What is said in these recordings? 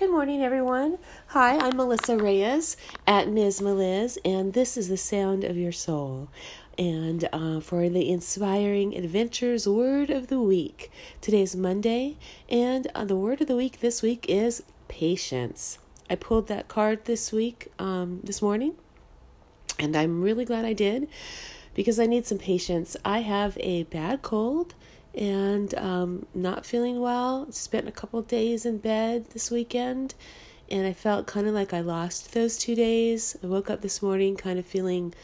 Good morning, everyone. Hi, I'm Melissa Reyes at Miz Meliz, and this is the sound of your soul. And uh, for the inspiring adventures word of the week, today's Monday, and uh, the word of the week this week is patience. I pulled that card this week, um, this morning, and I'm really glad I did because I need some patience. I have a bad cold and um, not feeling well. Spent a couple days in bed this weekend, and I felt kind of like I lost those two days. I woke up this morning kind of feeling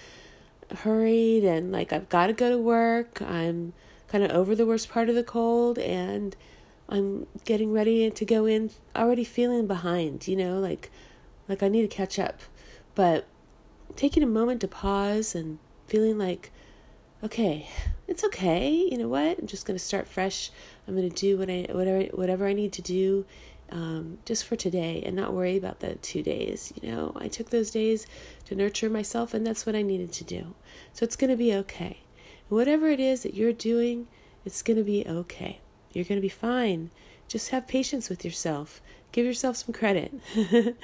hurried and like I've got to go to work. I'm kind of over the worst part of the cold, and I'm getting ready to go in already feeling behind. You know, like like I need to catch up, but taking a moment to pause and feeling like okay, it's okay. You know what? I'm just going to start fresh. I'm going to do what I whatever whatever I need to do um, just for today and not worry about the two days. You know, I took those days to nurture myself, and that's what I needed to do. So it's going to be okay. whatever it is that you're doing, it's going to be okay. You're going to be fine. Just have patience with yourself. Give yourself some credit,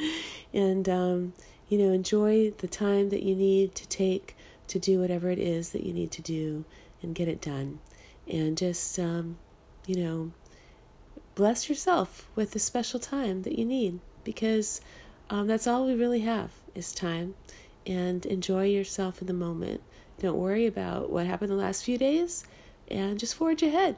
and um, you know, enjoy the time that you need to take to do whatever it is that you need to do and get it done. And just, um, you know, bless yourself with the special time that you need because um, that's all we really have is time. And enjoy yourself in the moment. Don't worry about what happened the last few days and just forge ahead.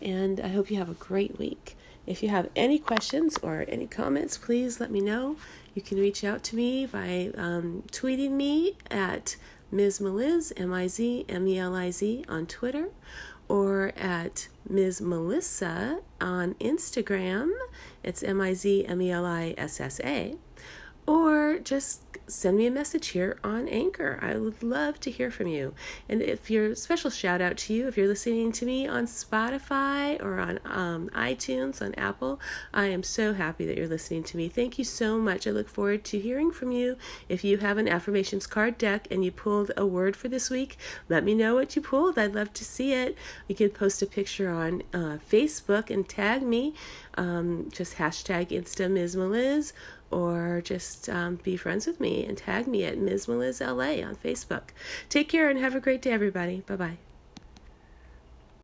And I hope you have a great week. If you have any questions or any comments, please let me know. You can reach out to me by um, tweeting me at Miz Meliz, M I Z M E L I Z, on Twitter, or at Miz Melissa on Instagram. It's M I Z M E L I S S A. Or just send me a message here on Anchor. I would love to hear from you. And if your special shout out to you, if you're listening to me on Spotify or on um, iTunes, on Apple, I am so happy that you're listening to me. Thank you so much. I look forward to hearing from you. If you have an affirmations card deck and you pulled a word for this week, let me know what you pulled. I'd love to see it. You can post a picture on uh, Facebook and tag me. Um, just hashtag InstaMizMeliz or just um, be friends with me and tag me at Miz Meliz LA on Facebook. Take care and have a great day, everybody. Bye bye.